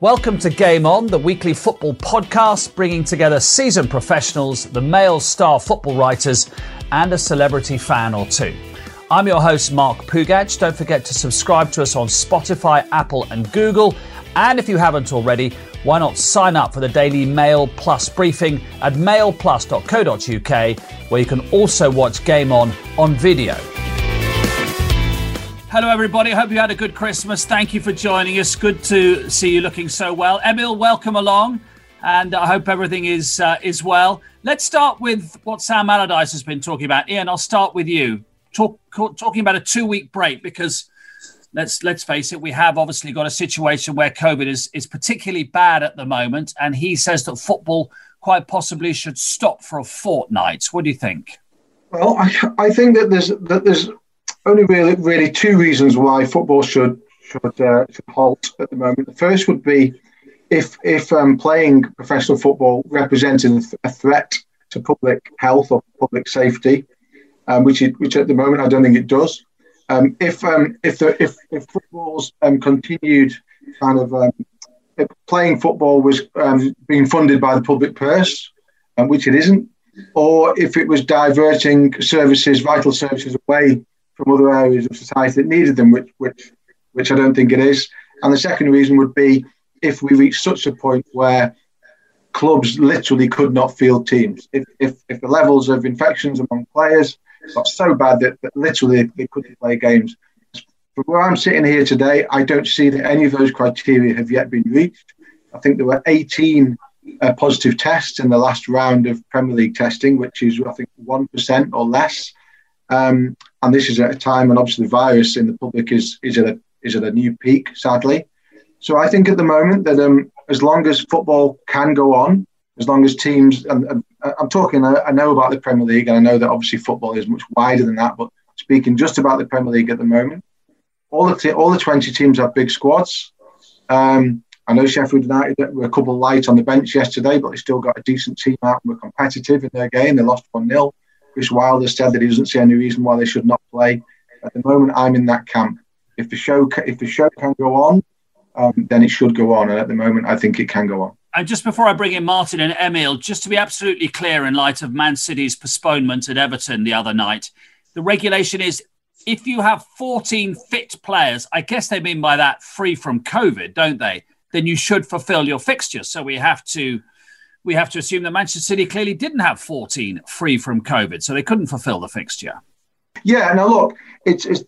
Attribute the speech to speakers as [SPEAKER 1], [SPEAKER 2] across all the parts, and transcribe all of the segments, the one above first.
[SPEAKER 1] Welcome to Game On, the weekly football podcast bringing together seasoned professionals, the Mail star football writers, and a celebrity fan or two. I'm your host, Mark Pougatch. Don't forget to subscribe to us on Spotify, Apple, and Google. And if you haven't already, why not sign up for the daily Mail Plus briefing at mailplus.co.uk, where you can also watch Game On on video. Hello, everybody. Hope you had a good Christmas. Thank you for joining us. Good to see you looking so well. Emile, welcome along, and I hope everything is uh, is well. Let's start with what Sam Allardyce has been talking about. Ian, I'll start with you. Talk, talking about a two week break because let's let's face it, we have obviously got a situation where COVID is is particularly bad at the moment, and he says that football quite possibly should stop for a fortnight. What do you think?
[SPEAKER 2] Well, I, I think that there's that there's only really, really two reasons why football should should, uh, should halt at the moment. The first would be if if um, playing professional football represented a threat to public health or public safety, um, which it, which at the moment I don't think it does. Um, if um, if the, if if football's um, continued kind of um, playing football was being funded by the public purse, which it isn't, or if it was diverting services, vital services away from other areas of society that needed them, which which which I don't think it is. And the second reason would be if we reach such a point where clubs literally could not field teams. If, if, if the levels of infections among players got so bad that, that literally they couldn't play games. From where I'm sitting here today, I don't see that any of those criteria have yet been reached. I think there were 18 uh, positive tests in the last round of Premier League testing, which is, I think, 1% or less. Um, and this is at a time when obviously the virus in the public is is at a is at a new peak, sadly. So I think at the moment that um, as long as football can go on, as long as teams, and, and I'm talking, I, know about the Premier League, and I know that obviously football is much wider than that. But speaking just about the Premier League at the moment, all the te- all the 20 teams have big squads. Um, I know Sheffield United were a couple light on the bench yesterday, but they still got a decent team out and were competitive in their game. They lost 1 0. Chris Wilder said that he doesn't see any reason why they should not play. At the moment, I'm in that camp. If the show if the show can go on, um, then it should go on. And at the moment, I think it can go on.
[SPEAKER 1] And just before I bring in Martin and Emile, just to be absolutely clear, in light of Man City's postponement at Everton the other night, the regulation is if you have 14 fit players, I guess they mean by that free from COVID, don't they? Then you should fulfill your fixture. So we have to we have to assume that Manchester City clearly didn't have 14 free from COVID, so they couldn't fulfil the fixture.
[SPEAKER 2] Yeah, now look, it's, it's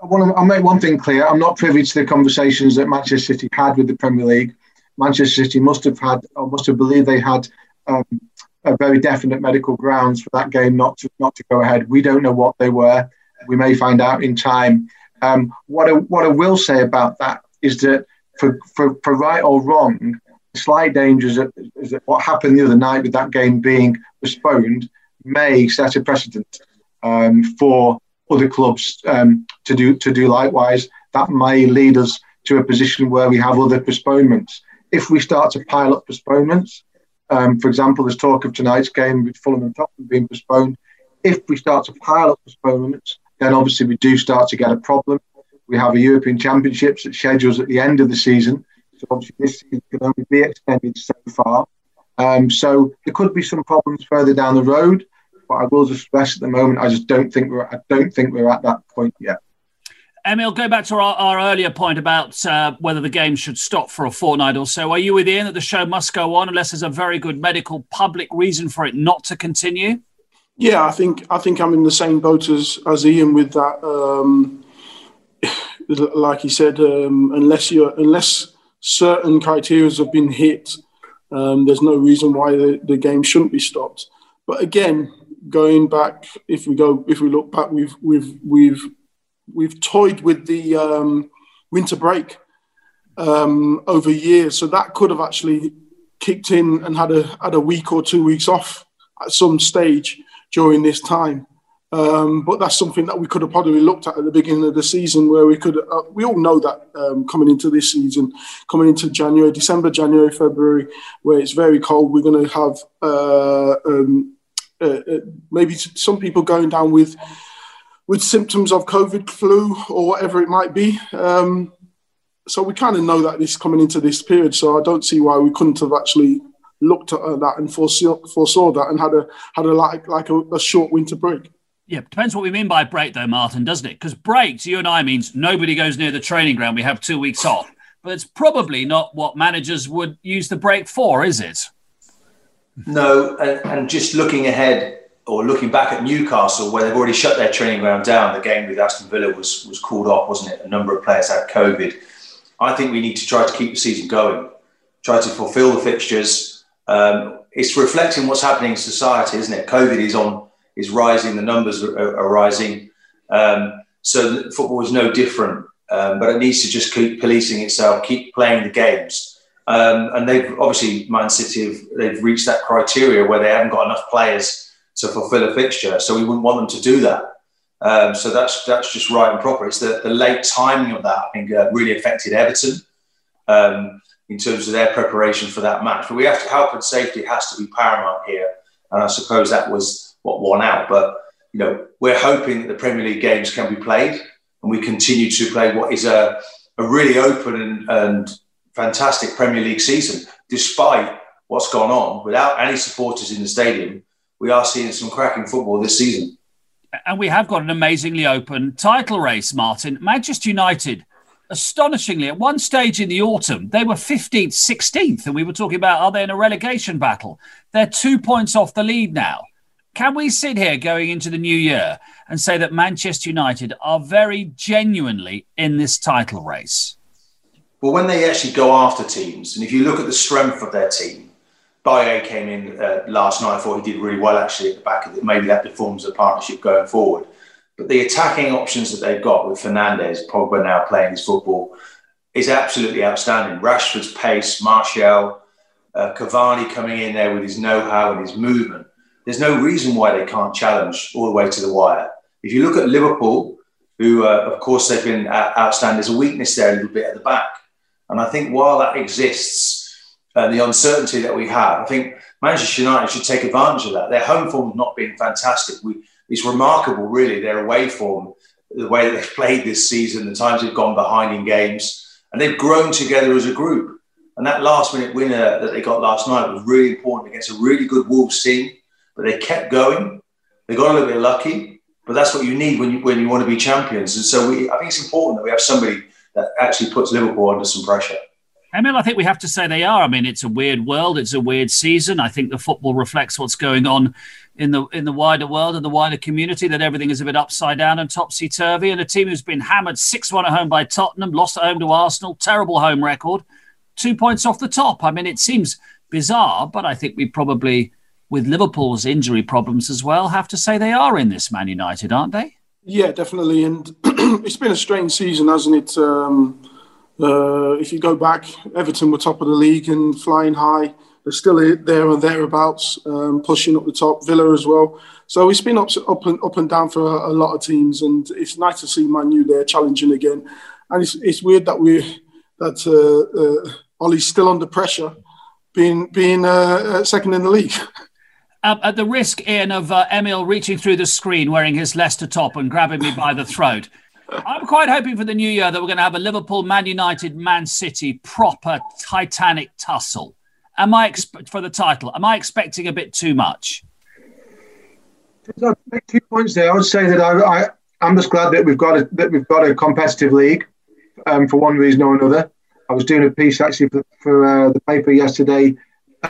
[SPEAKER 2] I want to I'll make one thing clear. I'm not privy to the conversations that Manchester City had with the Premier League. Manchester City must have had, or must have believed they had um, a very definite medical grounds for that game not to not to go ahead. We don't know what they were. We may find out in time. Um, what I, what I will say about that is that for, for, for right or wrong, slight danger is that, is that what happened the other night with that game being postponed may set a precedent um, for other clubs um, to do to do likewise. That may lead us to a position where we have other postponements. If we start to pile up postponements, um, for example, there's talk of tonight's game with Fulham and Tottenham being postponed. If we start to pile up postponements, then obviously we do start to get a problem. We have a European Championships that schedules at the end of the season. So obviously this season can only be extended so far. Um, so there could be some problems further down the road, but I will just stress at the moment I just don't think we're I don't think we're at that point yet.
[SPEAKER 1] Emile, go back to our, our earlier point about uh, whether the game should stop for a fortnight or so. Are you with Ian that the show must go on unless there's a very good medical public reason for it not to continue?
[SPEAKER 3] Yeah, I think I think I'm in the same boat as as Ian with that. Um, like he said, um, unless you unless certain criteria have been hit, um, there's no reason why the, the game shouldn't be stopped. But again, going back, if we go, if we look back, we've we've we've we've toyed with the um, winter break um, over years, so that could have actually kicked in and had a had a week or two weeks off at some stage during this time. Um, but that's something that we could have probably looked at at the beginning of the season, where we could. Uh, we all know that um, coming into this season, coming into January, December, January, February, where it's very cold, we're going to have uh, um, uh, uh, maybe some people going down with with symptoms of COVID, flu, or whatever it might be. Um, so we kind of know that this coming into this period. So I don't see why we couldn't have actually looked at that and foresaw, foresaw that and had a had a like like a, a short winter break.
[SPEAKER 1] Yeah, depends what we mean by break, though, Martin, doesn't it? Because break to you and I means nobody goes near the training ground. We have two weeks off, but it's probably not what managers would use the break for, is it?
[SPEAKER 4] No, and, and just looking ahead or looking back at Newcastle, where they've already shut their training ground down, the game with Aston Villa was was called off, wasn't it? A number of players had COVID. I think we need to try to keep the season going, try to fulfil the fixtures. Um, it's reflecting what's happening in society, isn't it? COVID is on is rising, the numbers are, are rising. Um, so football is no different, um, but it needs to just keep policing itself, keep playing the games. Um, and they've obviously Man City have they've reached that criteria where they haven't got enough players to fulfil a fixture. So we wouldn't want them to do that. Um, so that's that's just right and proper. It's the, the late timing of that I think uh, really affected Everton um, in terms of their preparation for that match. But we have to health and safety has to be paramount here, and I suppose that was what won out. But you know we're hoping that the Premier League games can be played, and we continue to play what is a, a really open and, and fantastic Premier League season, despite what's gone on. Without any supporters in the stadium, we are seeing some cracking football this season
[SPEAKER 1] and we have got an amazingly open title race, Martin. Manchester United, astonishingly, at one stage in the autumn, they were 15th, 16th, and we were talking about are they in a relegation battle? They're two points off the lead now. Can we sit here going into the new year and say that Manchester United are very genuinely in this title race?
[SPEAKER 4] Well, when they actually go after teams, and if you look at the strength of their team, Bailly came in uh, last night. I thought he did really well actually at the back of it. Maybe that deforms the partnership going forward. But the attacking options that they've got with Fernandes, Pogba now playing his football, is absolutely outstanding. Rashford's pace, Martial, uh, Cavani coming in there with his know-how and his movement. There's no reason why they can't challenge all the way to the wire. If you look at Liverpool, who uh, of course they've been uh, outstanding, there's a weakness there a little bit at the back. And I think while that exists, uh, the uncertainty that we have. I think Manchester United should take advantage of that. Their home form has not been fantastic. We, it's remarkable, really, their away form, the way that they've played this season, the times they've gone behind in games, and they've grown together as a group. And that last minute winner that they got last night was really important against a really good Wolves team, but they kept going. They got a little bit lucky, but that's what you need when you, when you want to be champions. And so we, I think it's important that we have somebody that actually puts Liverpool under some pressure.
[SPEAKER 1] Emile, I think we have to say they are. I mean, it's a weird world. It's a weird season. I think the football reflects what's going on in the in the wider world and the wider community. That everything is a bit upside down and topsy turvy. And a team who's been hammered six one at home by Tottenham, lost at home to Arsenal, terrible home record, two points off the top. I mean, it seems bizarre, but I think we probably, with Liverpool's injury problems as well, have to say they are in this Man United, aren't they?
[SPEAKER 3] Yeah, definitely. And it's been a strange season, hasn't it? Um, uh, if you go back, Everton were top of the league and flying high. They're still there and thereabouts, um, pushing up the top. Villa as well. So it's been up, up and up and down for a, a lot of teams, and it's nice to see Man U there challenging again. And it's, it's weird that we that uh, uh, Ollie's still under pressure, being being uh, uh second in the league.
[SPEAKER 1] Um, at the risk, Ian, of uh, Emile reaching through the screen wearing his Leicester top and grabbing me by the throat, I'm quite hoping for the new year that we're going to have a Liverpool, Man United, Man City proper Titanic tussle. Am I for the title? Am I expecting a bit too much?
[SPEAKER 2] I'd make two points there. I would say that I, I am just glad that we've got a that we've got a competitive league, um, for one reason or another. I was doing a piece actually for, for uh, the paper yesterday,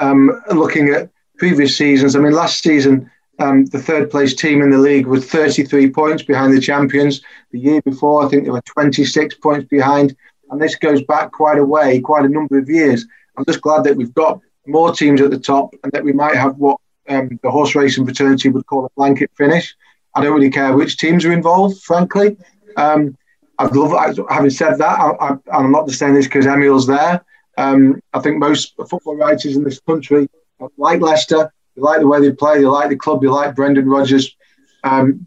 [SPEAKER 2] um, looking at previous seasons. I mean, last season um, the third place team in the league was 33 points behind the champions. The year before, I think they were 26 points behind. And this goes back quite a way, quite a number of years. I'm just glad that we've got more teams at the top and that we might have what um, the horse racing fraternity would call a blanket finish. I don't really care which teams are involved, frankly. Um, I'd love, having said that, I, am not just saying this because Emile's there. Um, I think most football writers in this country, like Leicester, they like the way they play. They like the club. They like Brendan Rodgers. Um,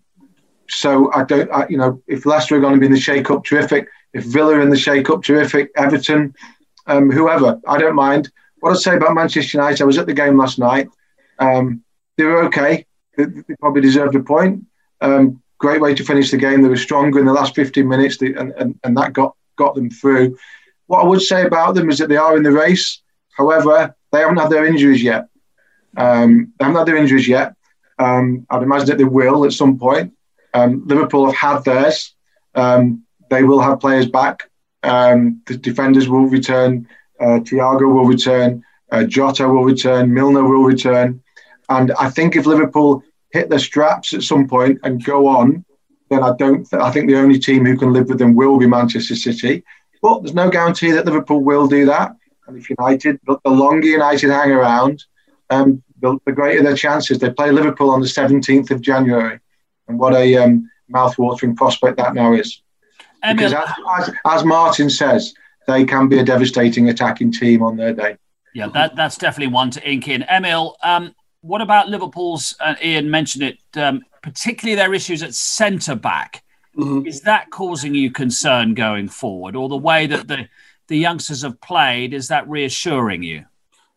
[SPEAKER 2] so I don't, I, you know, if Leicester are going to be in the shake-up, terrific. If Villa are in the shake-up, terrific. Everton, um, whoever, I don't mind. What I'd say about Manchester United, I was at the game last night. Um, they were okay. They, they, probably deserved a point. Um, great way to finish the game. They were stronger in the last 15 minutes, and, and, and that got, got them through. What I would say about them is that they are in the race. However, they haven't had their injuries yet. Um, they haven't had their injuries yet. Um, I'd imagine that they will at some point. Um, Liverpool have had theirs. Um, they will have players back. Um, the defenders will return. Uh, Thiago will return. Uh, Jota will return. Milner will return. And I think if Liverpool hit their straps at some point and go on, then I don't. Th- I think the only team who can live with them will be Manchester City. But there's no guarantee that Liverpool will do that. And if United, the longer United hang around, um, the, the, greater their chances. They play Liverpool on the 17th of January, and what a um, mouth-watering prospect that now is. Because as, as, as Martin says, they can be a devastating attacking team on their day.
[SPEAKER 1] Yeah, that, that's definitely one to ink in. Emile, um, what about Liverpool's? Uh, Ian mentioned it, um, particularly their issues at centre back. Mm-hmm. Is that causing you concern going forward, or the way that the the youngsters have played? Is that reassuring you?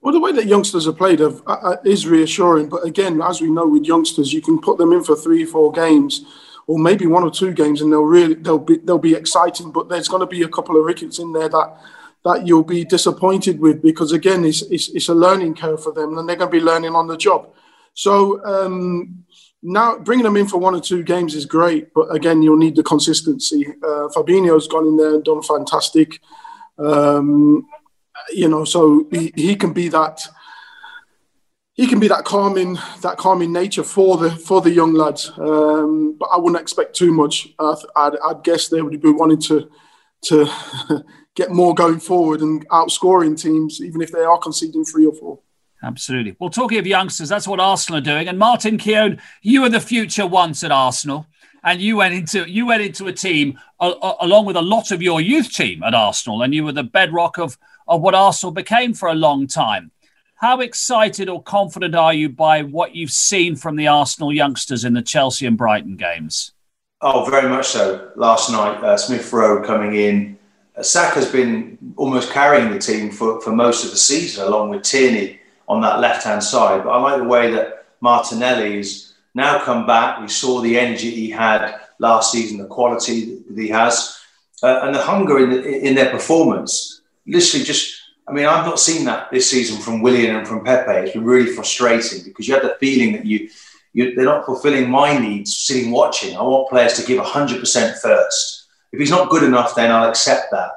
[SPEAKER 3] Well, the way that youngsters have played have, uh, uh, is reassuring. But again, as we know with youngsters, you can put them in for three, four games, or maybe one or two games, and they'll really they'll be they'll be exciting. But there's going to be a couple of rickets in there that that you'll be disappointed with because again, it's it's, it's a learning curve for them, and they're going to be learning on the job. So um, now bringing them in for one or two games is great, but again, you'll need the consistency. Uh, Fabinho's gone in there and done fantastic. Um, you know, so he, he can be that he can be that calming that calming nature for the for the young lads. Um, but I wouldn't expect too much. Uh, I'd, I'd, guess they would be wanting to to get more going forward and outscoring teams, even if they are conceding three or four.
[SPEAKER 1] Absolutely. Well, talking of youngsters, that's what Arsenal are doing. And Martin Keown, you were the future once at Arsenal and you went into you went into a team along with a lot of your youth team at Arsenal, and you were the bedrock of of what Arsenal became for a long time. How excited or confident are you by what you've seen from the Arsenal youngsters in the Chelsea and Brighton games?
[SPEAKER 4] Oh, very much so. Last night, uh, Smith Rowe coming in. Uh, Saka's been almost carrying the team for, for most of the season, along with Tierney on that left hand side. But I like the way that Martinelli has now come back. We saw the energy he had last season, the quality that he has, uh, and the hunger in, the, in their performance literally just, I mean, I've not seen that this season from Willian and from Pepe. It's been really frustrating because you had the feeling that you, you they're not fulfilling my needs sitting watching. I want players to give 100% first. If he's not good enough, then I'll accept that.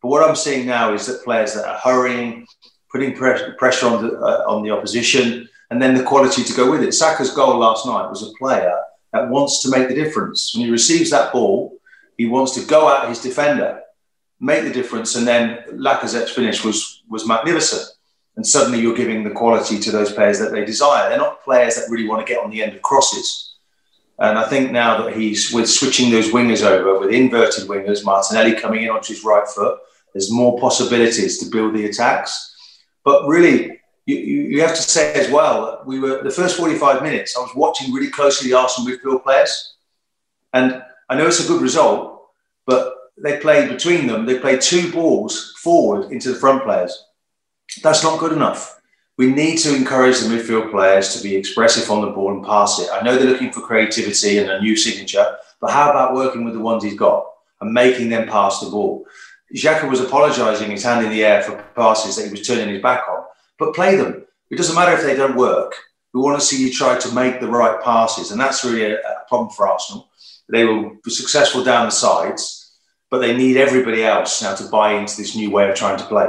[SPEAKER 4] But what I'm seeing now is that players that are hurrying, putting pressure, pressure on, the, uh, on the opposition, and then the quality to go with it. Saka's goal last night was a player that wants to make the difference. When he receives that ball, he wants to go at his defender make the difference. And then Lacazette's finish was was magnificent. And suddenly you're giving the quality to those players that they desire. They're not players that really want to get on the end of crosses. And I think now that he's with switching those wingers over with inverted wingers, Martinelli coming in onto his right foot, there's more possibilities to build the attacks. But really, you, you have to say as well, we were the first 45 minutes, I was watching really closely the Arsenal midfield players. And I know it's a good result, but they played between them, they played two balls forward into the front players. That's not good enough. We need to encourage the midfield players to be expressive on the ball and pass it. I know they're looking for creativity and a new signature, but how about working with the ones he's got and making them pass the ball? Xhaka was apologising, his hand in the air for passes that he was turning his back on, but play them. It doesn't matter if they don't work. We want to see you try to make the right passes, and that's really a, a problem for Arsenal. They will be successful down the sides, but they need everybody else now to buy into this new way of trying to play.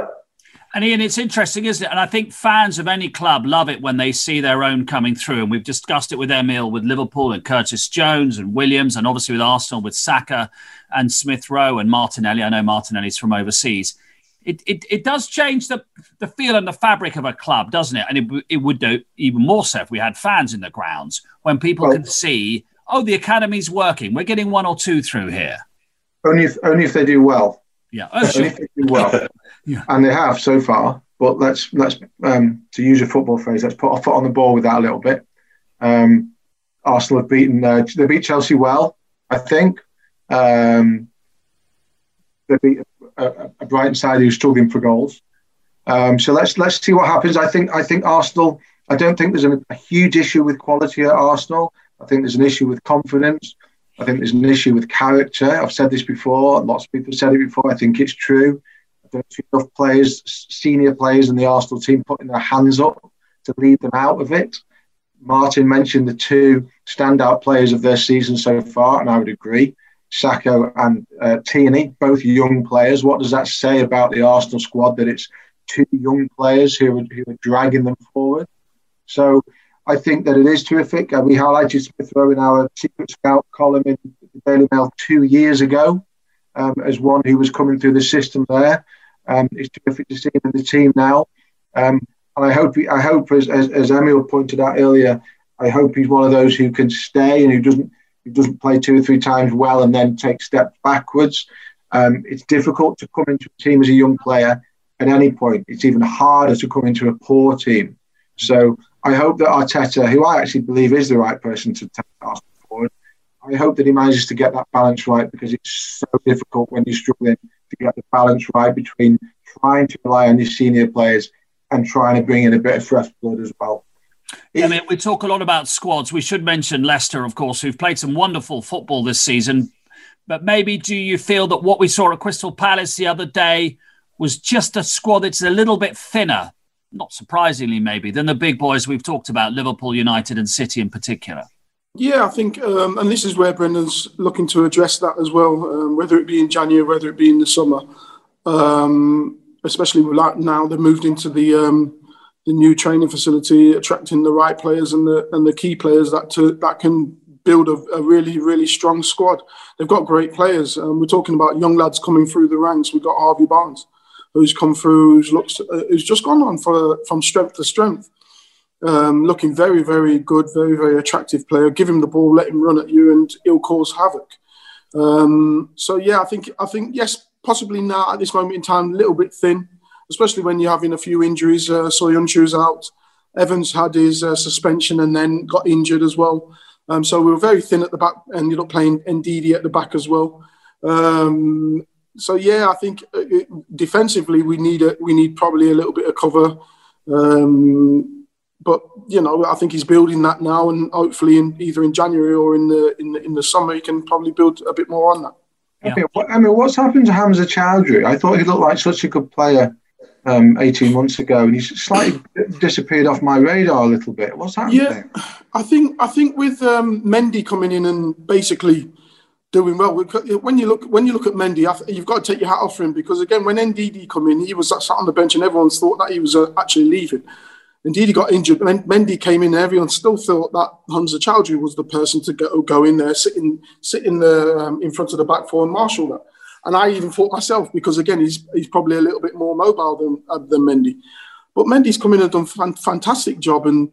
[SPEAKER 1] And Ian, it's interesting, isn't it? And I think fans of any club love it when they see their own coming through. And we've discussed it with Emile, with Liverpool and Curtis Jones and Williams, and obviously with Arsenal with Saka and Smith Rowe and Martinelli. I know Martinelli's from overseas. It, it, it does change the, the feel and the fabric of a club, doesn't it? And it, it would do even more so if we had fans in the grounds when people well, can see, oh, the academy's working. We're getting one or two through here.
[SPEAKER 2] Only if only if they do well.
[SPEAKER 1] Yeah,
[SPEAKER 2] oh, only if they do well. yeah. And they have so far. But let's let's um, to use a football phrase, let's put our foot on the ball with that a little bit. Um, Arsenal have beaten uh, they beat Chelsea well, I think. Um, they beat a, a, Brighton side who's struggling for goals. Um, so let's let's see what happens. I think I think Arsenal. I don't think there's a, a, huge issue with quality at Arsenal. I think there's an issue with confidence. I think there's an issue with character. I've said this before. Lots of people have said it before. I think it's true. I don't see enough players, senior players in the Arsenal team, putting their hands up to lead them out of it. Martin mentioned the two standout players of their season so far, and I would agree. Saka and uh, Tierney, both young players. What does that say about the Arsenal squad that it's two young players who are, who are dragging them forward? So I think that it is terrific. Uh, we highlighted Smith Rowe in our Secret Scout column in the Daily Mail two years ago um, as one who was coming through the system there. Um, it's terrific to see him in the team now. Um, and I hope, I hope as, as, as Emile pointed out earlier, I hope he's one of those who can stay and who doesn't who doesn't play two or three times well and then take steps backwards. Um, it's difficult to come into a team as a young player at any point. It's even harder to come into a poor team. So I hope that Arteta, who I actually believe is the right person to take Arsenal forward, I hope that he manages to get that balance right because it's so difficult when you're struggling to get the balance right between trying to rely on your senior players and trying to bring in a bit of fresh blood as well.
[SPEAKER 1] I mean, we talk a lot about squads. We should mention Leicester, of course, who've played some wonderful football this season. But maybe do you feel that what we saw at Crystal Palace the other day was just a squad that's a little bit thinner, not surprisingly, maybe, than the big boys we've talked about, Liverpool, United, and City in particular?
[SPEAKER 3] Yeah, I think, um, and this is where Brendan's looking to address that as well, um, whether it be in January, whether it be in the summer. Um, especially like now they've moved into the um, the new training facility, attracting the right players and the and the key players that to, that can build a, a, really really strong squad. They've got great players. Um, we're talking about young lads coming through the ranks. We've got Harvey Barnes, who's come through, who's looks, uh, who's just gone on for from strength to strength. Um, looking very very good, very very attractive player. Give him the ball, let him run at you, and he'll cause havoc. Um, so yeah, I think I think yes, possibly now at this moment in time, a little bit thin especially when you're having a few injuries. Uh, Soyuncu's out. Evans had his uh, suspension and then got injured as well. Um, so we were very thin at the back. Ended up playing Ndidi at the back as well. Um, so yeah, I think uh, it, defensively we need a, we need probably a little bit of cover. Um, but you know, I think he's building that now, and hopefully, in either in January or in the in the, in the summer, he can probably build a bit more on that.
[SPEAKER 2] Yeah. Okay, I mean, what's happened to Hamza Choudhury? I thought he looked like such a good player um, 18 months ago, and he's slightly disappeared off my radar a little bit. What's happening? Yeah,
[SPEAKER 3] I think I think with um, Mendy coming in and basically doing well. When you look when you look at Mendy, you've got to take your hat off for him because again, when Ndidi come in, he was sat on the bench and everyone thought that he was uh, actually leaving. Ndidi, he got injured. Mendy came in. and Everyone still thought that Hamza Choudhury was the person to go, go in there, sitting sitting there um, in front of the back four and marshal that. And I even thought myself, because again, he's, he's probably a little bit more mobile than, uh, than Mendy. But Mendy's come in and done a fantastic job. And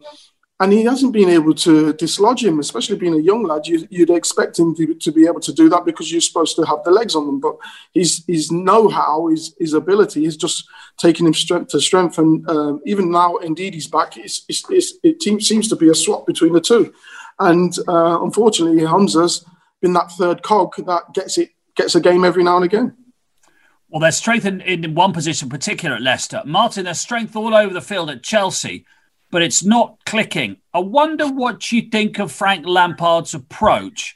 [SPEAKER 3] and he hasn't been able to dislodge him, especially being a young lad. You, would expect him to, to, be able to do that because you're supposed to have the legs on them. But his his know-how, his his ability, is just taking him strength to strength. And um, even now, Ndidi, he's back. It's, it's, it's, it seems to be a swap between the two. And uh, unfortunately, Hamza's been that third cog that gets it gets a game every now and again.
[SPEAKER 1] Well, their strength in, in one position, particular at Leicester. Martin, their strength all over the field at Chelsea, but it's not clicking. I wonder what you think of Frank Lampard's approach.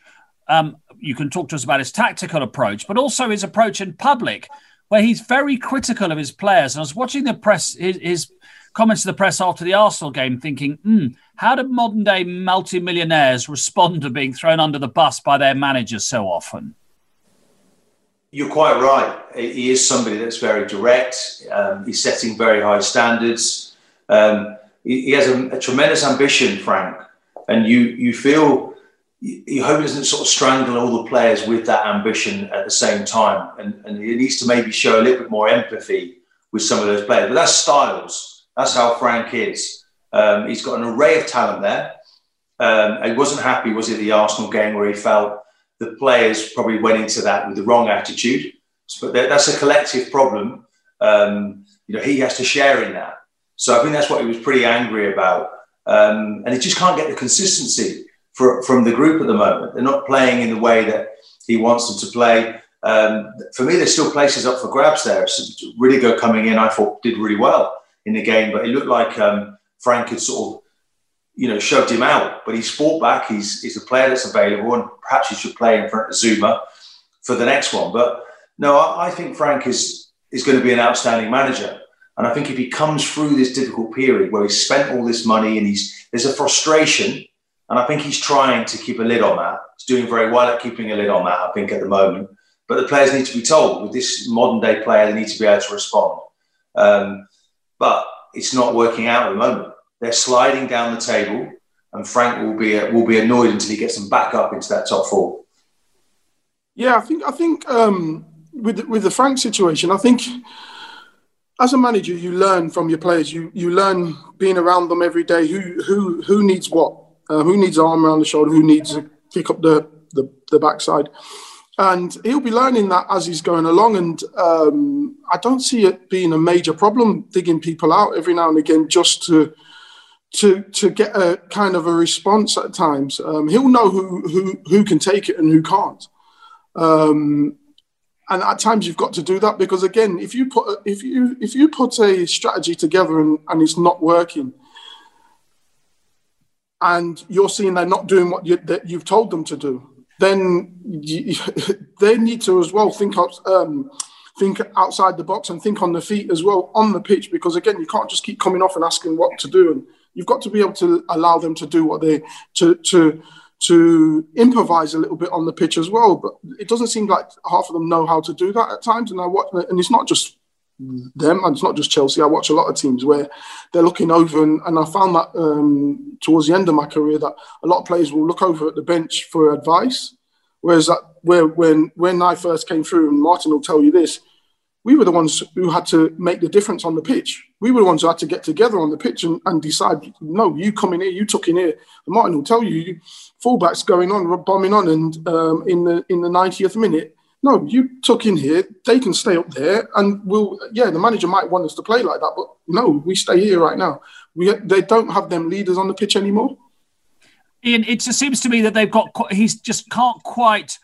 [SPEAKER 1] Um, you can talk to us about his tactical approach, but also his approach in public, where he's very critical of his players. And I was watching the press, his, his comments to the press after the Arsenal game, thinking, hmm, how do modern day multimillionaires respond to being thrown under the bus by their managers so often?
[SPEAKER 4] You're quite right. He is somebody that's very direct. Um, he's setting very high standards. Um, he, he, has a, a, tremendous ambition, Frank, and you you feel you hope he doesn't sort of strangle all the players with that ambition at the same time, and, and he needs to maybe show a little bit more empathy with some of those players. But that's styles. That's how Frank is. Um, he's got an array of talent there. Um, he wasn't happy, was it, the Arsenal game where he felt the players probably went into that with the wrong attitude. But that's a collective problem. Um, you know, he has to share in that. So I think that's what he was pretty angry about. Um, and he just can't get the consistency for, from the group at the moment. They're not playing in the way that he wants them to play. Um, for me, there's still places up for grabs there. So Rudiger coming in, I thought did really well in the game, but it looked like um, Frank had sort of you know, shoved him out. But he's fought back. He's, he's a player that's available, and perhaps he should play in front of Zouma for the next one. But no, I, I think Frank is is going to be an outstanding manager. And I think if he comes through this difficult period where he's spent all this money and he's there's a frustration, and I think he's trying to keep a lid on that. He's doing very well at keeping a lid on that, I think, at the moment. But the players need to be told with this modern day player, they need to be able to respond. Um, but it's not working out at the moment. They're sliding down the table, and Frank will be will be annoyed until he gets them back up into that top four.
[SPEAKER 3] Yeah, I think I think um, with with the Frank situation, I think as a manager, you learn from your players. You you learn being around them every day. Who who who needs what? Uh, who needs arm around the shoulder? Who needs to kick up the the, the backside? And he'll be learning that as he's going along. And um, I don't see it being a major problem digging people out every now and again just to to to get a kind of a response at times. Um, he'll know who who who can take it and who can't. Um, and at times you've got to do that because again, if you put if you if you put a strategy together and, and it's not working, and you're seeing they're not doing what you, that you've told them to do, then you, they need to as well think um, think outside the box and think on the feet as well on the pitch because again, you can't just keep coming off and asking what to do, and you've got to be able to allow them to do what they to to to improvise a little bit on the pitch as well. But it doesn't seem like half of them know how to do that at times. And I watch, and it's not just them, and it's not just Chelsea. I watch a lot of teams where they're looking over, and, and I found that um, towards the end of my career that a lot of players will look over at the bench for advice. Whereas that, where when when I first came through, and Martin will tell you this, we were the ones who had to make the difference on the pitch. We were the ones who had to get together on the pitch and, and decide, no, you come in here, you took in here. And Martin will tell you, fullbacks going on, bombing on, and um, in the in the 90th minute, no, you took in here, they can stay up there, and we'll, yeah, the manager might want us to play like that, but no, we stay here right now. We They don't have them leaders on the pitch anymore.
[SPEAKER 1] Ian, it just seems to me that they've got, he's just can't quite,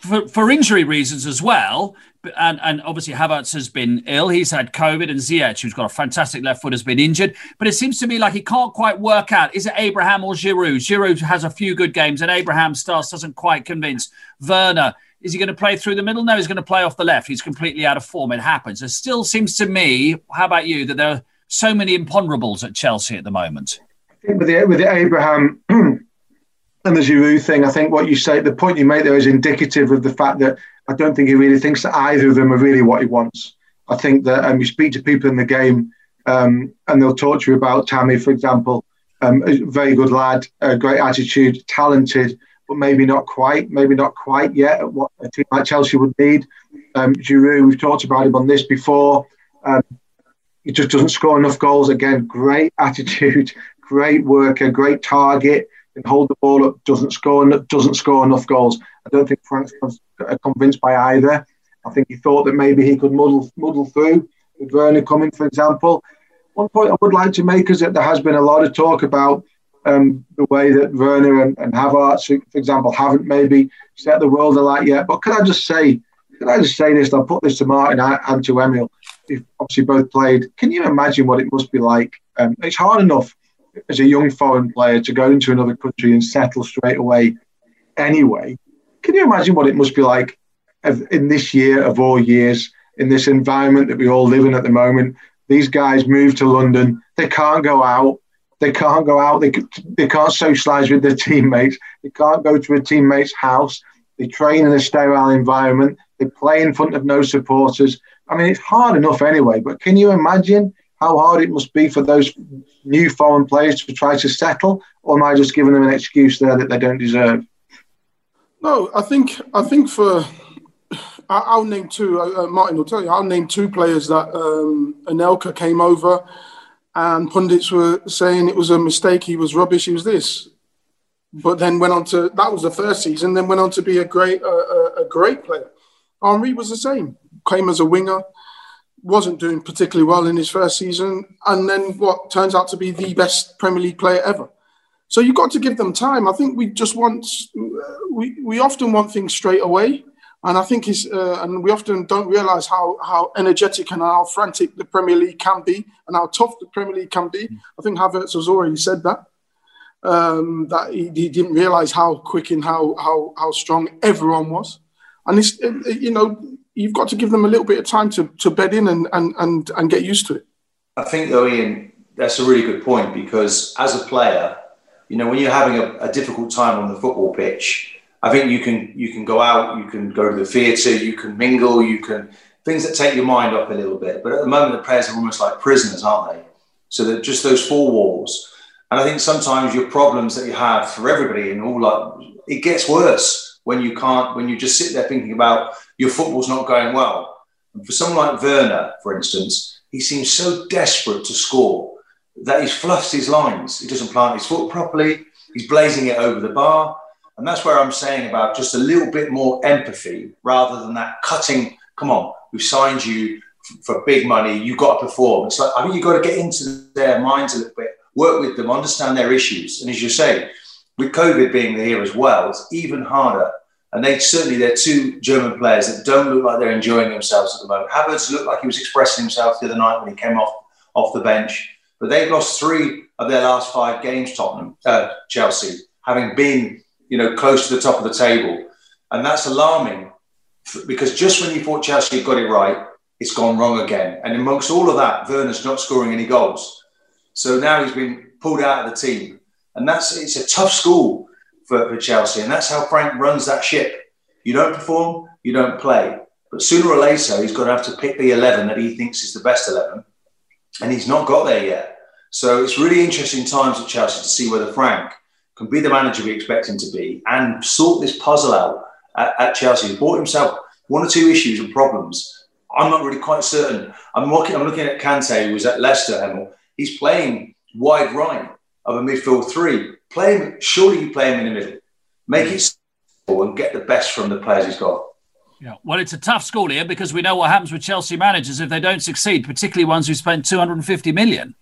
[SPEAKER 1] for, for injury reasons as well, and, and obviously Havertz has been ill. He's had COVID, and Ziyech, who's got a fantastic left foot, has been injured. But it seems to me like he can't quite work out: is it Abraham or Giroud? Giroud has a few good games, and Abraham starts doesn't quite convince. Werner is he going to play through the middle? No, he's going to play off the left. He's completely out of form. It happens. It still seems to me. How about you? That there are so many imponderables at Chelsea at the moment.
[SPEAKER 2] I think with the with the Abraham. and the Giroud thing, I think what you say, the point you make there is indicative of the fact that I don't think he really thinks that either of them are really what he wants. I think that um, you speak to people in the game um, and they'll talk to you about Tammy, for example. Um, a very good lad, a great attitude, talented, but maybe not quite, maybe not quite yet at what a team like Chelsea would need. Um, Giroud, we've talked about him on this before. Um, he just doesn't score enough goals. Again, great attitude, great worker, great target, can hold the ball up, doesn't score, doesn't score enough goals. I don't think Frank's convinced by either. I think he thought that maybe he could muddle, muddle through with Werner coming, for example. One point I would like to make is that there has been a lot of talk about um, the way that Werner and, and Havertz, for example, haven't maybe set the world alight yet. But can I just say, can I just say this? I'll put this to Martin and to Emile. Obviously both played. Can you imagine what it must be like? Um, it's hard enough as a young foreign player to go into another country and settle straight away anyway. Can you imagine what it must be like in this year of all years, in this environment that we all live in at the moment? These guys move to London. They can't go out. They can't go out. They, they can't socialise with their teammates. They can't go to a teammate's house. They train in a sterile environment. They play in front of no supporters. I mean, it's hard enough anyway, but can you imagine how hard it must be for those new foreign players to try to settle? Or am I just giving them an excuse there that they don't deserve?
[SPEAKER 3] No, I think I think for I'll name two. Uh, uh, Martin will tell you. I'll name two players that um, Anelka came over, and pundits were saying it was a mistake. He was rubbish. He was this, but then went on to that was the first season. Then went on to be a great uh, a great player. Henry was the same. Came as a winger, wasn't doing particularly well in his first season, and then what turns out to be the best Premier League player ever. So you've got to give them time. I think we just want we we often want things straight away, and I think he's uh, and we often don't realise how how energetic and how frantic the Premier League can be, and how tough the Premier League can be. I think Havertz has already said that. um, that he, he didn't realise how quick and how, how how strong everyone was. And it's you know you've got to give them a little bit of time to, to bed in and, and, and, and get used to it.
[SPEAKER 4] I think though, Ian, that's a really good point because as a player, you know, when you're having a, a difficult time on the football pitch, I think you can you can go out, you can go to the theatre, you can mingle, you can things that take your mind off a little bit. But at the moment, the players are almost like prisoners, aren't they? So that just those four walls. And I think sometimes your problems that you have for everybody and all like it gets worse when you can't when you just sit there thinking about your football's not going well. And for someone like Werner, for instance, he seems so desperate to score that he's fluffs his lines. He doesn't plant his foot properly. He's blazing it over the bar. And that's where I'm saying about just a little bit more empathy rather than that cutting. Come on, we've signed you for big money. You've got to perform. It's like, I think you've got to get into their minds a little bit, work with them, understand their issues. And as you say, with COVID being here as well, it's even harder. And they certainly, they're two German players that don't look like they're enjoying themselves at the moment. Havertz looked like he was expressing himself the other night when he came off, off the bench. But they've lost three of their last five games, Tottenham, uh, Chelsea, having been you know, close to the top of the table. And that's alarming because just when you thought Chelsea had got it right, it's gone wrong again. And amongst all of that, Werner's not scoring any goals. So now he's been pulled out of the team. And that's it's a tough school for, for Chelsea. And that's how Frank runs that ship. You don't perform, you don't play. But sooner or later, he's going to have to pick the 11 that he thinks is the best 11. And he's not got there yet. So it's really interesting times at Chelsea to see whether Frank can be the manager we expect him to be and sort this puzzle out at, at Chelsea. He bought himself one or two issues and problems. I'm not really quite certain. I'm looking, I'm looking at Kante, who was at Leicester, Emile. He's playing wide right of a midfield three. Play him, surely you play him in the middle. Make it simple and get the best from the players he's got.
[SPEAKER 1] Yeah, well, it's a tough school here because we know what happens with Chelsea managers if they don't succeed, particularly ones who spent 250 million.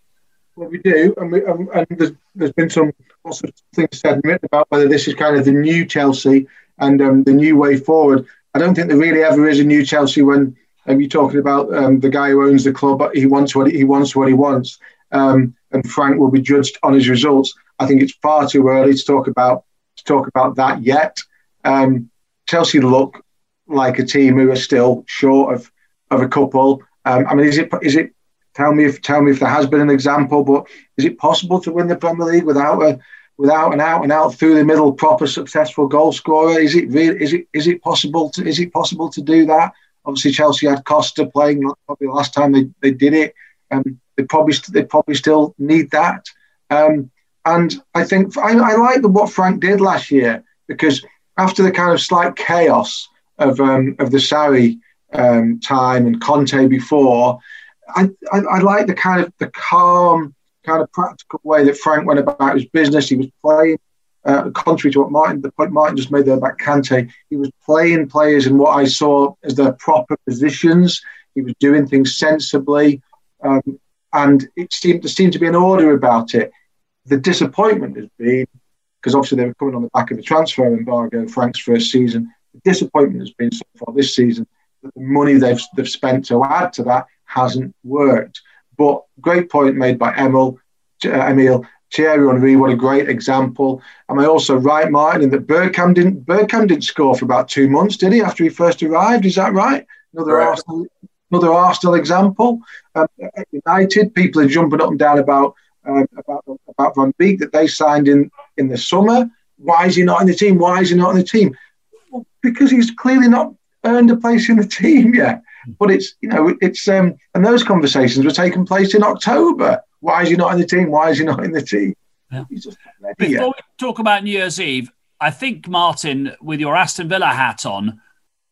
[SPEAKER 2] Well, we do, and, we, um, and there's, there's been some lots of things said and written about whether this is kind of the new Chelsea and um, the new way forward. I don't think there really ever is a new Chelsea when um, you're talking about um, the guy who owns the club. He wants what he, he wants what he wants, um, and Frank will be judged on his results. I think it's far too early to talk about to talk about that yet. Um, Chelsea look like a team who are still short of of a couple. I mean, is it is it Tell me if tell me if there has been an example, but is it possible to win the Premier League without a without an out and out through the middle proper successful goal scorer? Is it really is it is it possible to is it possible to do that? Obviously, Chelsea had Costa playing probably the last time they, they did it, and they probably they probably still need that. Um, and I think I, I like the, what Frank did last year because after the kind of slight chaos of um, of the Sarri um, time and Conte before, I, I, I like the kind of the calm, kind of practical way that Frank went about his business. He was playing, uh, contrary to what Martin, the point Martin just made there about Kante, he was playing players in what I saw as their proper positions. He was doing things sensibly, um, and it seemed there seemed to be an order about it. The disappointment has been because obviously they were coming on the back of the transfer embargo, Frank's first season. The disappointment has been so far this season that the money they've they've spent to add to that hasn't worked. But great point made by Emile, uh, Emile. Thierry Henry, what a great example. Am I also right, Martin, in that Bergkamp didn't Bergkamp didn't score for about two months, did he, after he first arrived? Is that right? Another. Arsenal, another Arsenal example. Um, at United, people are jumping up and down about um, about about Van Beek that they signed in in the summer. Why is he not in the team? Why is he not in the team? Well, because he's clearly not earned a place in the team yet. But it's you know it's um and those conversations were taking place in October. Why is he not in the team? Why is he not in the team?
[SPEAKER 1] Yeah. Before yet. we talk about New Year's Eve, I think Martin, with your Aston Villa hat on,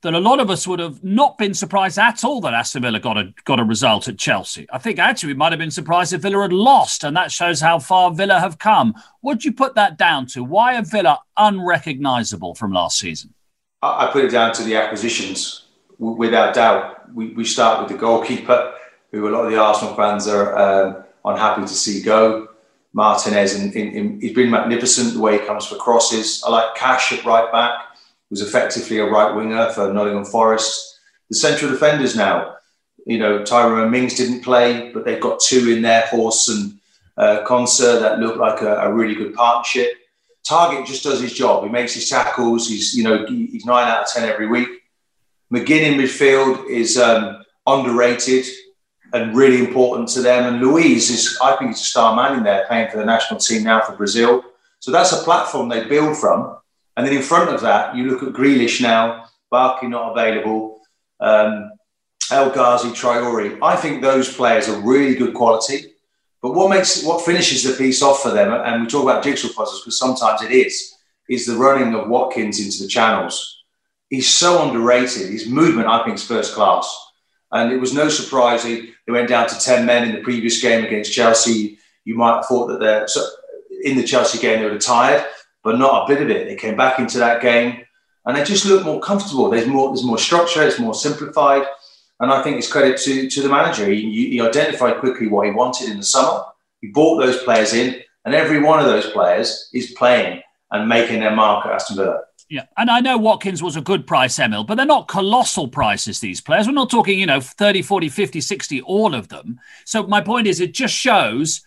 [SPEAKER 1] that a lot of us would have not been surprised at all that Aston Villa got a got a result at Chelsea. I think actually we might have been surprised if Villa had lost, and that shows how far Villa have come. Would you put that down to why are Villa unrecognisable from last season?
[SPEAKER 4] I put it down to the acquisitions, without doubt. We, we start with the goalkeeper, who a lot of the Arsenal fans are um, unhappy to see go. Martinez, and he's been magnificent the way he comes for crosses. I like Cash at right back, who's effectively a right winger for Nottingham Forest. The central defenders now, you know, Tyrone Mings didn't play, but they've got two in their horse, and uh, Konsa that looked like a, a, really good partnership. Targett just does his job. He makes his tackles. He's you know he's nine out of ten every week. McGinn in midfield is um, underrated and really important to them. And Luiz is, I think, he's a star man in there, playing for the national team now for Brazil. So that's a platform they build from. And then in front of that, you look at Grealish now, Barkley not available, um, El Ghazi, Traore. I think those players are really good quality. But what makes what finishes the piece off for them, and we talk about jigsaw puzzles because sometimes it is, is the running of Watkins into the channels. He's so underrated. His movement, I think, is first class. And it was no surprise he, they went down to 10 men in the previous game against Chelsea. You might have thought that they're so in the Chelsea game, they were tired, but not a bit of it. They came back into that game and they just look more comfortable. There's more, there's more structure, it's more simplified. And I think it's credit to, to the manager. He, he identified quickly what he wanted in the summer. He brought those players in, and every one of those players is playing and making their mark at Aston Villa.
[SPEAKER 1] Yeah, and I know Watkins was a good price, Emile, but they're not colossal prices, these players. We're not talking, you know, 30, 40, 50, 60, all of them. So my point is, it just shows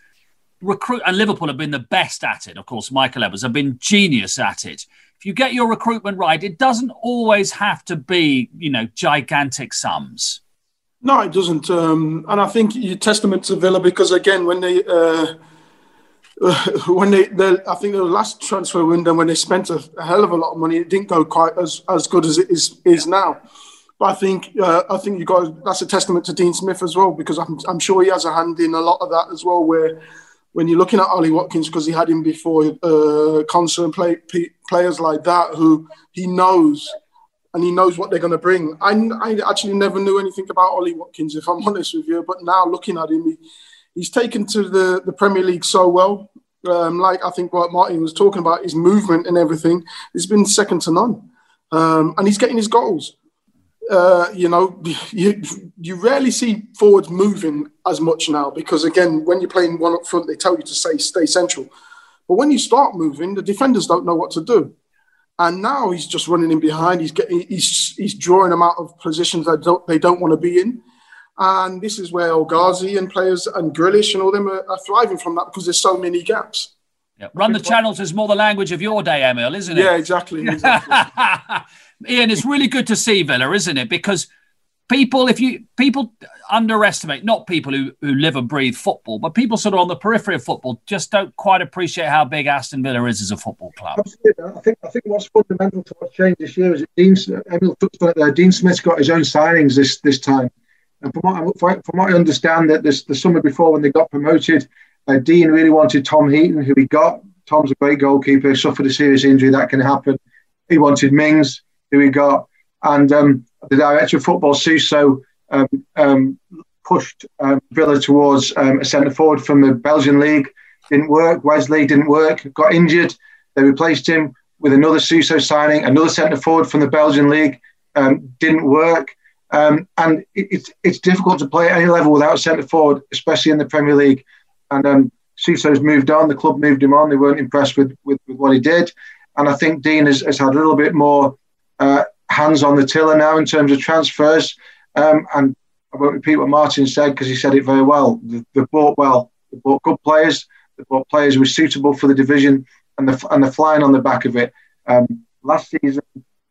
[SPEAKER 1] recruit, and Liverpool have been the best at it. Of course, Michael Edwards have been genius at it. If you get your recruitment right, it doesn't always have to be, you know, gigantic sums.
[SPEAKER 3] No, it doesn't. Um, and I think you testament to Villa because again, when they uh, when they, I think the last transfer window when they spent a, a, hell of a lot of money, it didn't go quite as, as good as it is is now. But I think uh, I think you got that's a testament to Dean Smith as well because I'm I'm sure he has a hand in a lot of that as well. Where when you're looking at Ollie Watkins because he had him before, uh, Konsa play, p- players like that who he knows and he knows what they're going to bring. I, I actually never knew anything about Ollie Watkins, if I'm honest with you. But now looking at him, he, he's taken to the, the Premier League so well. Um, like I think what Martin was talking about, his movement and everything, has been second to none. Um, and he's getting his goals. Uh, you know, you, you rarely see forwards moving as much now because, again, when you're playing one up front, they tell you to say stay central. But when you start moving, the defenders don't know what to do. And now he's just running in behind. He's getting, he's, he's drawing them out of positions that don't, they don't want to be in. And this is where El Ghazi and players and Grealish and all them are, are thriving from that because there's so many gaps.
[SPEAKER 1] Yeah. Run the channels is more the language of your day, Emile, isn't it?
[SPEAKER 3] Yeah, exactly. exactly.
[SPEAKER 1] Ian, it's really good to see Villa, isn't it? Because people, if you people underestimate, not people who, who live and breathe football, but people sort of on the periphery of football just don't quite appreciate how big Aston Villa is as a football club.
[SPEAKER 2] Absolutely. I think I think what's fundamental to what's changed this year is Dean Emile touched on it there. Dean Smith's got his own signings this this time. And from what, from what I understand, that this, the summer before when they got promoted, uh, Dean really wanted Tom Heaton, who he got. Tom's a great goalkeeper, suffered a serious injury, that can happen. He wanted Mings, who he got. And um, the director of football, Suso, um, um, pushed um, Villa towards um, a centre forward from the Belgian league. Didn't work. Wesley didn't work, got injured. They replaced him with another Suso signing, another centre forward from the Belgian league. Didn't work. And it, it's it's difficult to play at any level without a centre forward, especially in the Premier League. And Suso's moved on. The club moved him on. They weren't impressed with, with, with what he did. And I think Dean has, has had a little bit more uh, hands on the tiller now in terms of transfers. Um, and I won't repeat what Martin said because he said it very well. They, bought well. They bought good players. They bought players who were suitable for the division, and the and the flying on the back of it. Um, last season,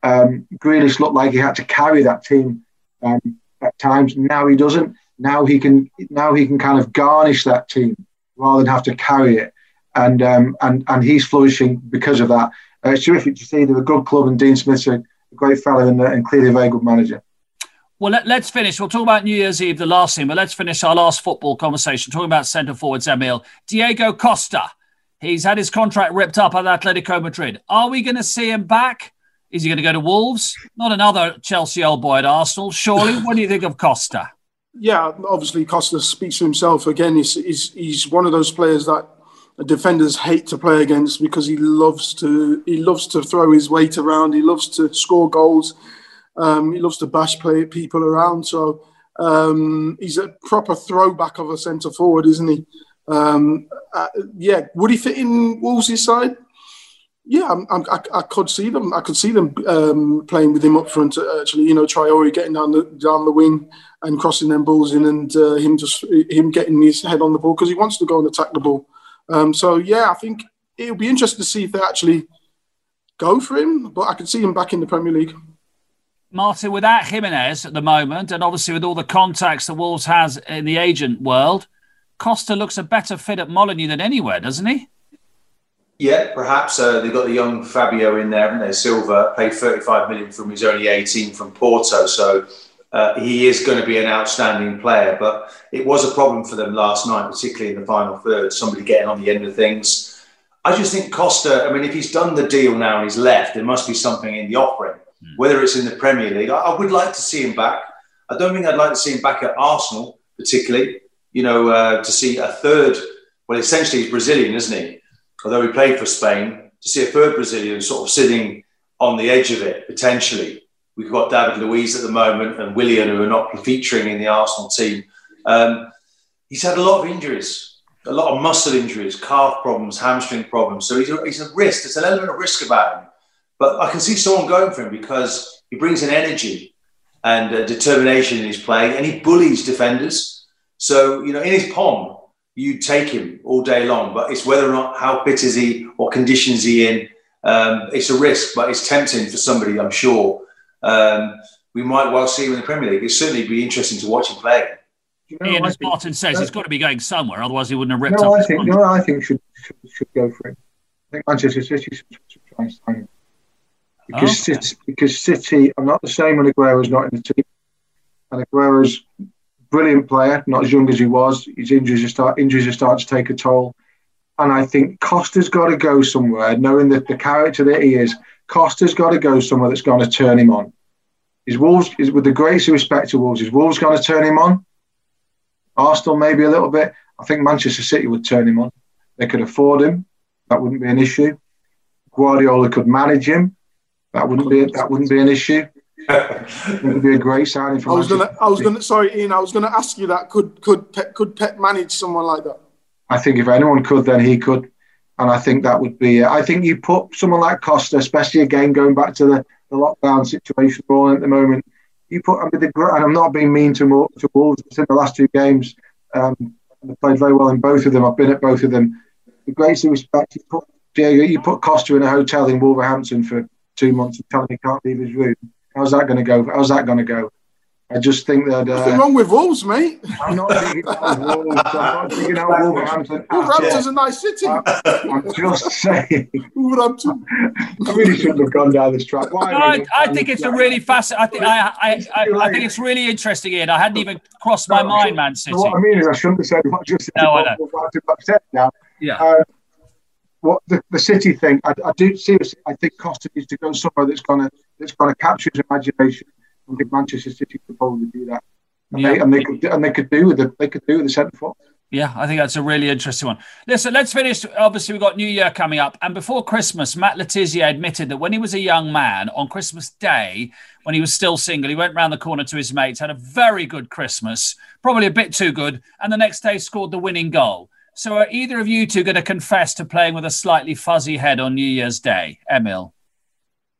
[SPEAKER 2] um, Grealish looked like he had to carry that team um, at times. Now he doesn't. Now he can. Now he can kind of garnish that team rather than have to carry it. And um, and and he's flourishing because of that. Uh, it's terrific to see they're a good club, and Dean Smith's a great fellow and, uh, and clearly a very good manager.
[SPEAKER 1] Well, let, us finish. We'll talk about New Year's Eve, the last thing, but let's finish our last football conversation talking about centre forwards, Emile. Diego Costa. He's had his contract ripped up at Atletico Madrid. Are we going to see him back? Is he going to go to Wolves? Not another Chelsea old boy at Arsenal, surely. what do you think of Costa?
[SPEAKER 3] Yeah, obviously Costa speaks for himself. Again, he's, he's, he's one of those players that defenders hate to play against because he loves to he loves to throw his weight around. He loves to score goals. Um, he loves to bash play people around. So um, he's a proper throwback of a centre forward, isn't he? Um, uh, yeah, would he fit in Wolves' side? Yeah, I, I, could see them. I could see them um, playing with him up front. Actually, you know, Traore getting down the down the wing and crossing them balls in, and uh, him just him getting his head on the ball because he wants to go and attack the ball. Um, so yeah, I think it'll be interesting to see if they actually go for him. But I can see him back in the Premier League.
[SPEAKER 1] Martin, without Jimenez at the moment, and obviously with all the contacts the Wolves has in the agent world, Costa looks a better fit at Molineux than anywhere, doesn't he?
[SPEAKER 4] Yeah, perhaps uh, they've got the young Fabio in there, haven't they? Silva paid 35 million from he's only 18 from Porto, so uh, he is going to be an outstanding player. But it was a problem for them last night, particularly in the final third. Somebody getting on the end of things. I just think Costa. I mean, if he's done the deal now and he's left, there must be something in the offering. Mm. Whether it's in the Premier League, I, I, would like to see him back. I don't think I'd like to see him back at Arsenal, particularly. You know, uh, to see a third. Well, essentially, he's Brazilian, isn't he? although he played for Spain, to see a third Brazilian sort of sitting on the edge of it potentially. We've got David Luiz at the moment and Willian, who are not featuring in the Arsenal team. Um, he's had a lot of injuries, a lot of muscle injuries, calf problems, hamstring problems. So he's a, he's a risk. There's an element of risk about him. But I can see someone going for him because he brings an energy and determination in his play and he bullies defenders. So, you know, in his palm, you take him all day long. But it's whether or not how fit is he, what conditions he in. Um, it's a risk, but it's tempting for somebody, I'm sure. Um, we might well see him in the Premier League. It'd certainly be interesting to watch him play.
[SPEAKER 1] You know, Ian, as think, Martin says, he's got to be going somewhere, otherwise he wouldn't have ripped no,
[SPEAKER 2] up. I think, no, I think should, should, should go for him. I think Manchester City should, should try and sign him. Because, okay. City, because City, I'm not the same when Aguero's not in the team. And Aguero's brilliant player, not as young as he was. His injuries are start injuries are starting to take a toll, and I think Costa's got to go somewhere. Knowing that the character that he is, Costa's got to go somewhere that's going to turn him on. His Wolves, is with the greatest respect to Wolves, is Wolves going to turn him on? Arsenal maybe a little bit. I think Manchester City would turn him on. They could afford him. That wouldn't be an issue. Guardiola could manage him. That wouldn't be that wouldn't be an issue it would be a great signing for.
[SPEAKER 3] I was gonna. I was gonna. Sorry, Ian. I was gonna ask you that. Could could Pep, could Pep manage someone like that?
[SPEAKER 2] I think if anyone could, then he could, and I think that would be. I think you put someone like Costa, especially again going back to the, the lockdown situation we're all in at the moment. You put. I mean, the, and I'm not being mean to to Wolves. In the last two games, um, they played very well in both of them. I've been at both of them. The greatest respect. You put Diego. You put Costa in a hotel in Wolverhampton for two months and tell him he can't leave his room How's that going to go? How's that going to go? I just think that.
[SPEAKER 3] Uh, Nothing wrong with Wolves, mate.
[SPEAKER 2] I'm not thinking about Wolves. I'm not thinking about Wolverhampton.
[SPEAKER 3] Wolverhampton's a nice city. I,
[SPEAKER 2] am just saying.
[SPEAKER 3] Wolverhampton.
[SPEAKER 2] I really shouldn't have gone down this track. Why?
[SPEAKER 1] No, I, I think it's a really fascinating. I think I, I, I, I, think it's really interesting, Ian. I hadn't even crossed my no, mind, Man City.
[SPEAKER 2] What I mean is, I shouldn't have said what just said.
[SPEAKER 1] No, I know.
[SPEAKER 2] upset now.
[SPEAKER 1] Yeah. Uh,
[SPEAKER 2] what the, the city thing, I, I do seriously. I think Costa needs to go somewhere that's gonna that's gonna capture his imagination. I think Manchester City could probably do that, and, yeah. they, and they could and they could do with the they could do with the centre forward.
[SPEAKER 1] Yeah, I think that's a really interesting one. Listen, let's finish. Obviously, we've got New Year coming up. And before Christmas, Matt Le Tissier admitted that when he was a young man on Christmas Day, when he was still single, he went round the corner to his mates, had a very good Christmas, probably a bit too good, and the next day scored the winning goal. So are either of you two going to confess to playing with a slightly fuzzy head on New Year's Day, Emile?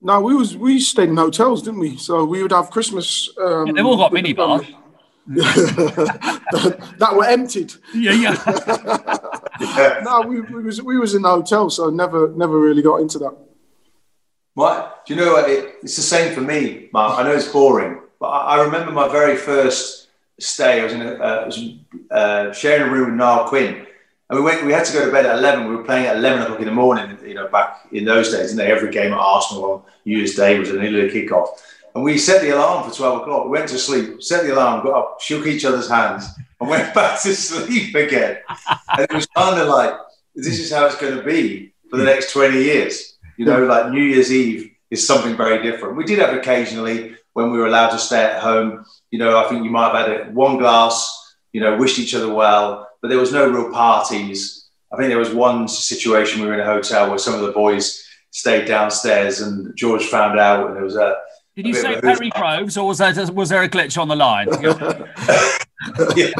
[SPEAKER 3] No, we was we stayed in hotels, didn't we? So we would have Christmas. Um,
[SPEAKER 1] yeah, they've all got mini bars.
[SPEAKER 3] that were emptied.
[SPEAKER 1] Yeah, yeah.
[SPEAKER 3] no, we, we, was we was in the hotel, so never never really got into that.
[SPEAKER 4] What do you know? It, it's the same for me, Mark. I know it's boring, but I, I remember my very first stay. I was in a, uh, was, uh, sharing a room with Niall Quinn, and we went. We had to go to bed at eleven. We were playing at eleven o'clock in the morning. You know, back in those days, and every game at Arsenal on New Year's Day was an early kickoff. And we set the alarm for twelve o'clock. We went to sleep, set the alarm, got up, shook each other's hands, and went back to sleep again. and it was kind of like this is how it's going to be for the next twenty years. You know, like New Year's Eve is something very different. We did have occasionally when we were allowed to stay at home. You know, I think you might have had a, one glass. You know, wished each other well but there was no real parties. I think there was one situation we were in a hotel where some of the boys stayed downstairs and George found out and there was a.
[SPEAKER 1] Did you say Perry Groves or was there, was there a glitch on the line?
[SPEAKER 4] yeah.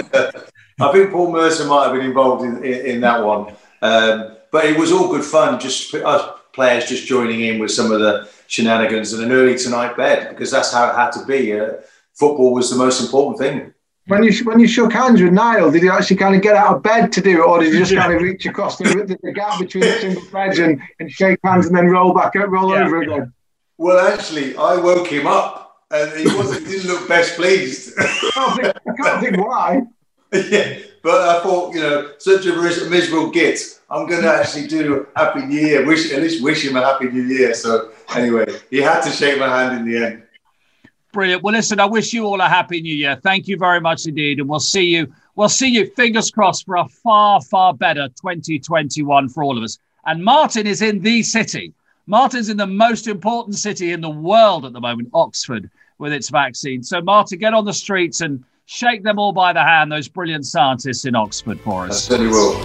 [SPEAKER 4] I think Paul Merson might have been involved in, in, in that one. Um, but it was all good fun. Just us players just joining in with some of the shenanigans and an early tonight bed because that's how it had to be. Uh, football was the most important thing.
[SPEAKER 2] When you when you shook hands with Niall, did you actually kind of get out of bed to do it, or did you just kind of reach across the, the, the gap between the single beds and, and shake hands and then roll back, up, roll yeah. over again?
[SPEAKER 4] Well, actually, I woke him up, and he wasn't he didn't look best pleased.
[SPEAKER 2] I can't think, I can't think why.
[SPEAKER 4] yeah, but I thought, you know, such a miserable git. I'm going to actually do a Happy New Year. Wish at least wish him a Happy New Year. So anyway, he had to shake my hand in the end.
[SPEAKER 1] Brilliant. Well, listen, I wish you all a happy new year. Thank you very much indeed. And we'll see you. We'll see you, fingers crossed, for a far, far better 2021 for all of us. And Martin is in the city. Martin's in the most important city in the world at the moment, Oxford, with its vaccine. So, Martin, get on the streets and shake them all by the hand, those brilliant scientists in Oxford for us.
[SPEAKER 4] I certainly will.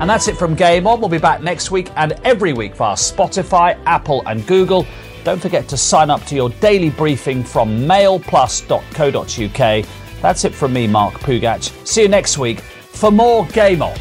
[SPEAKER 1] And that's it from Game On. We'll be back next week and every week via Spotify, Apple, and Google. Don't forget to sign up to your daily briefing from mailplus.co.uk. That's it from me, Mark Pougatch. See you next week for more Game On.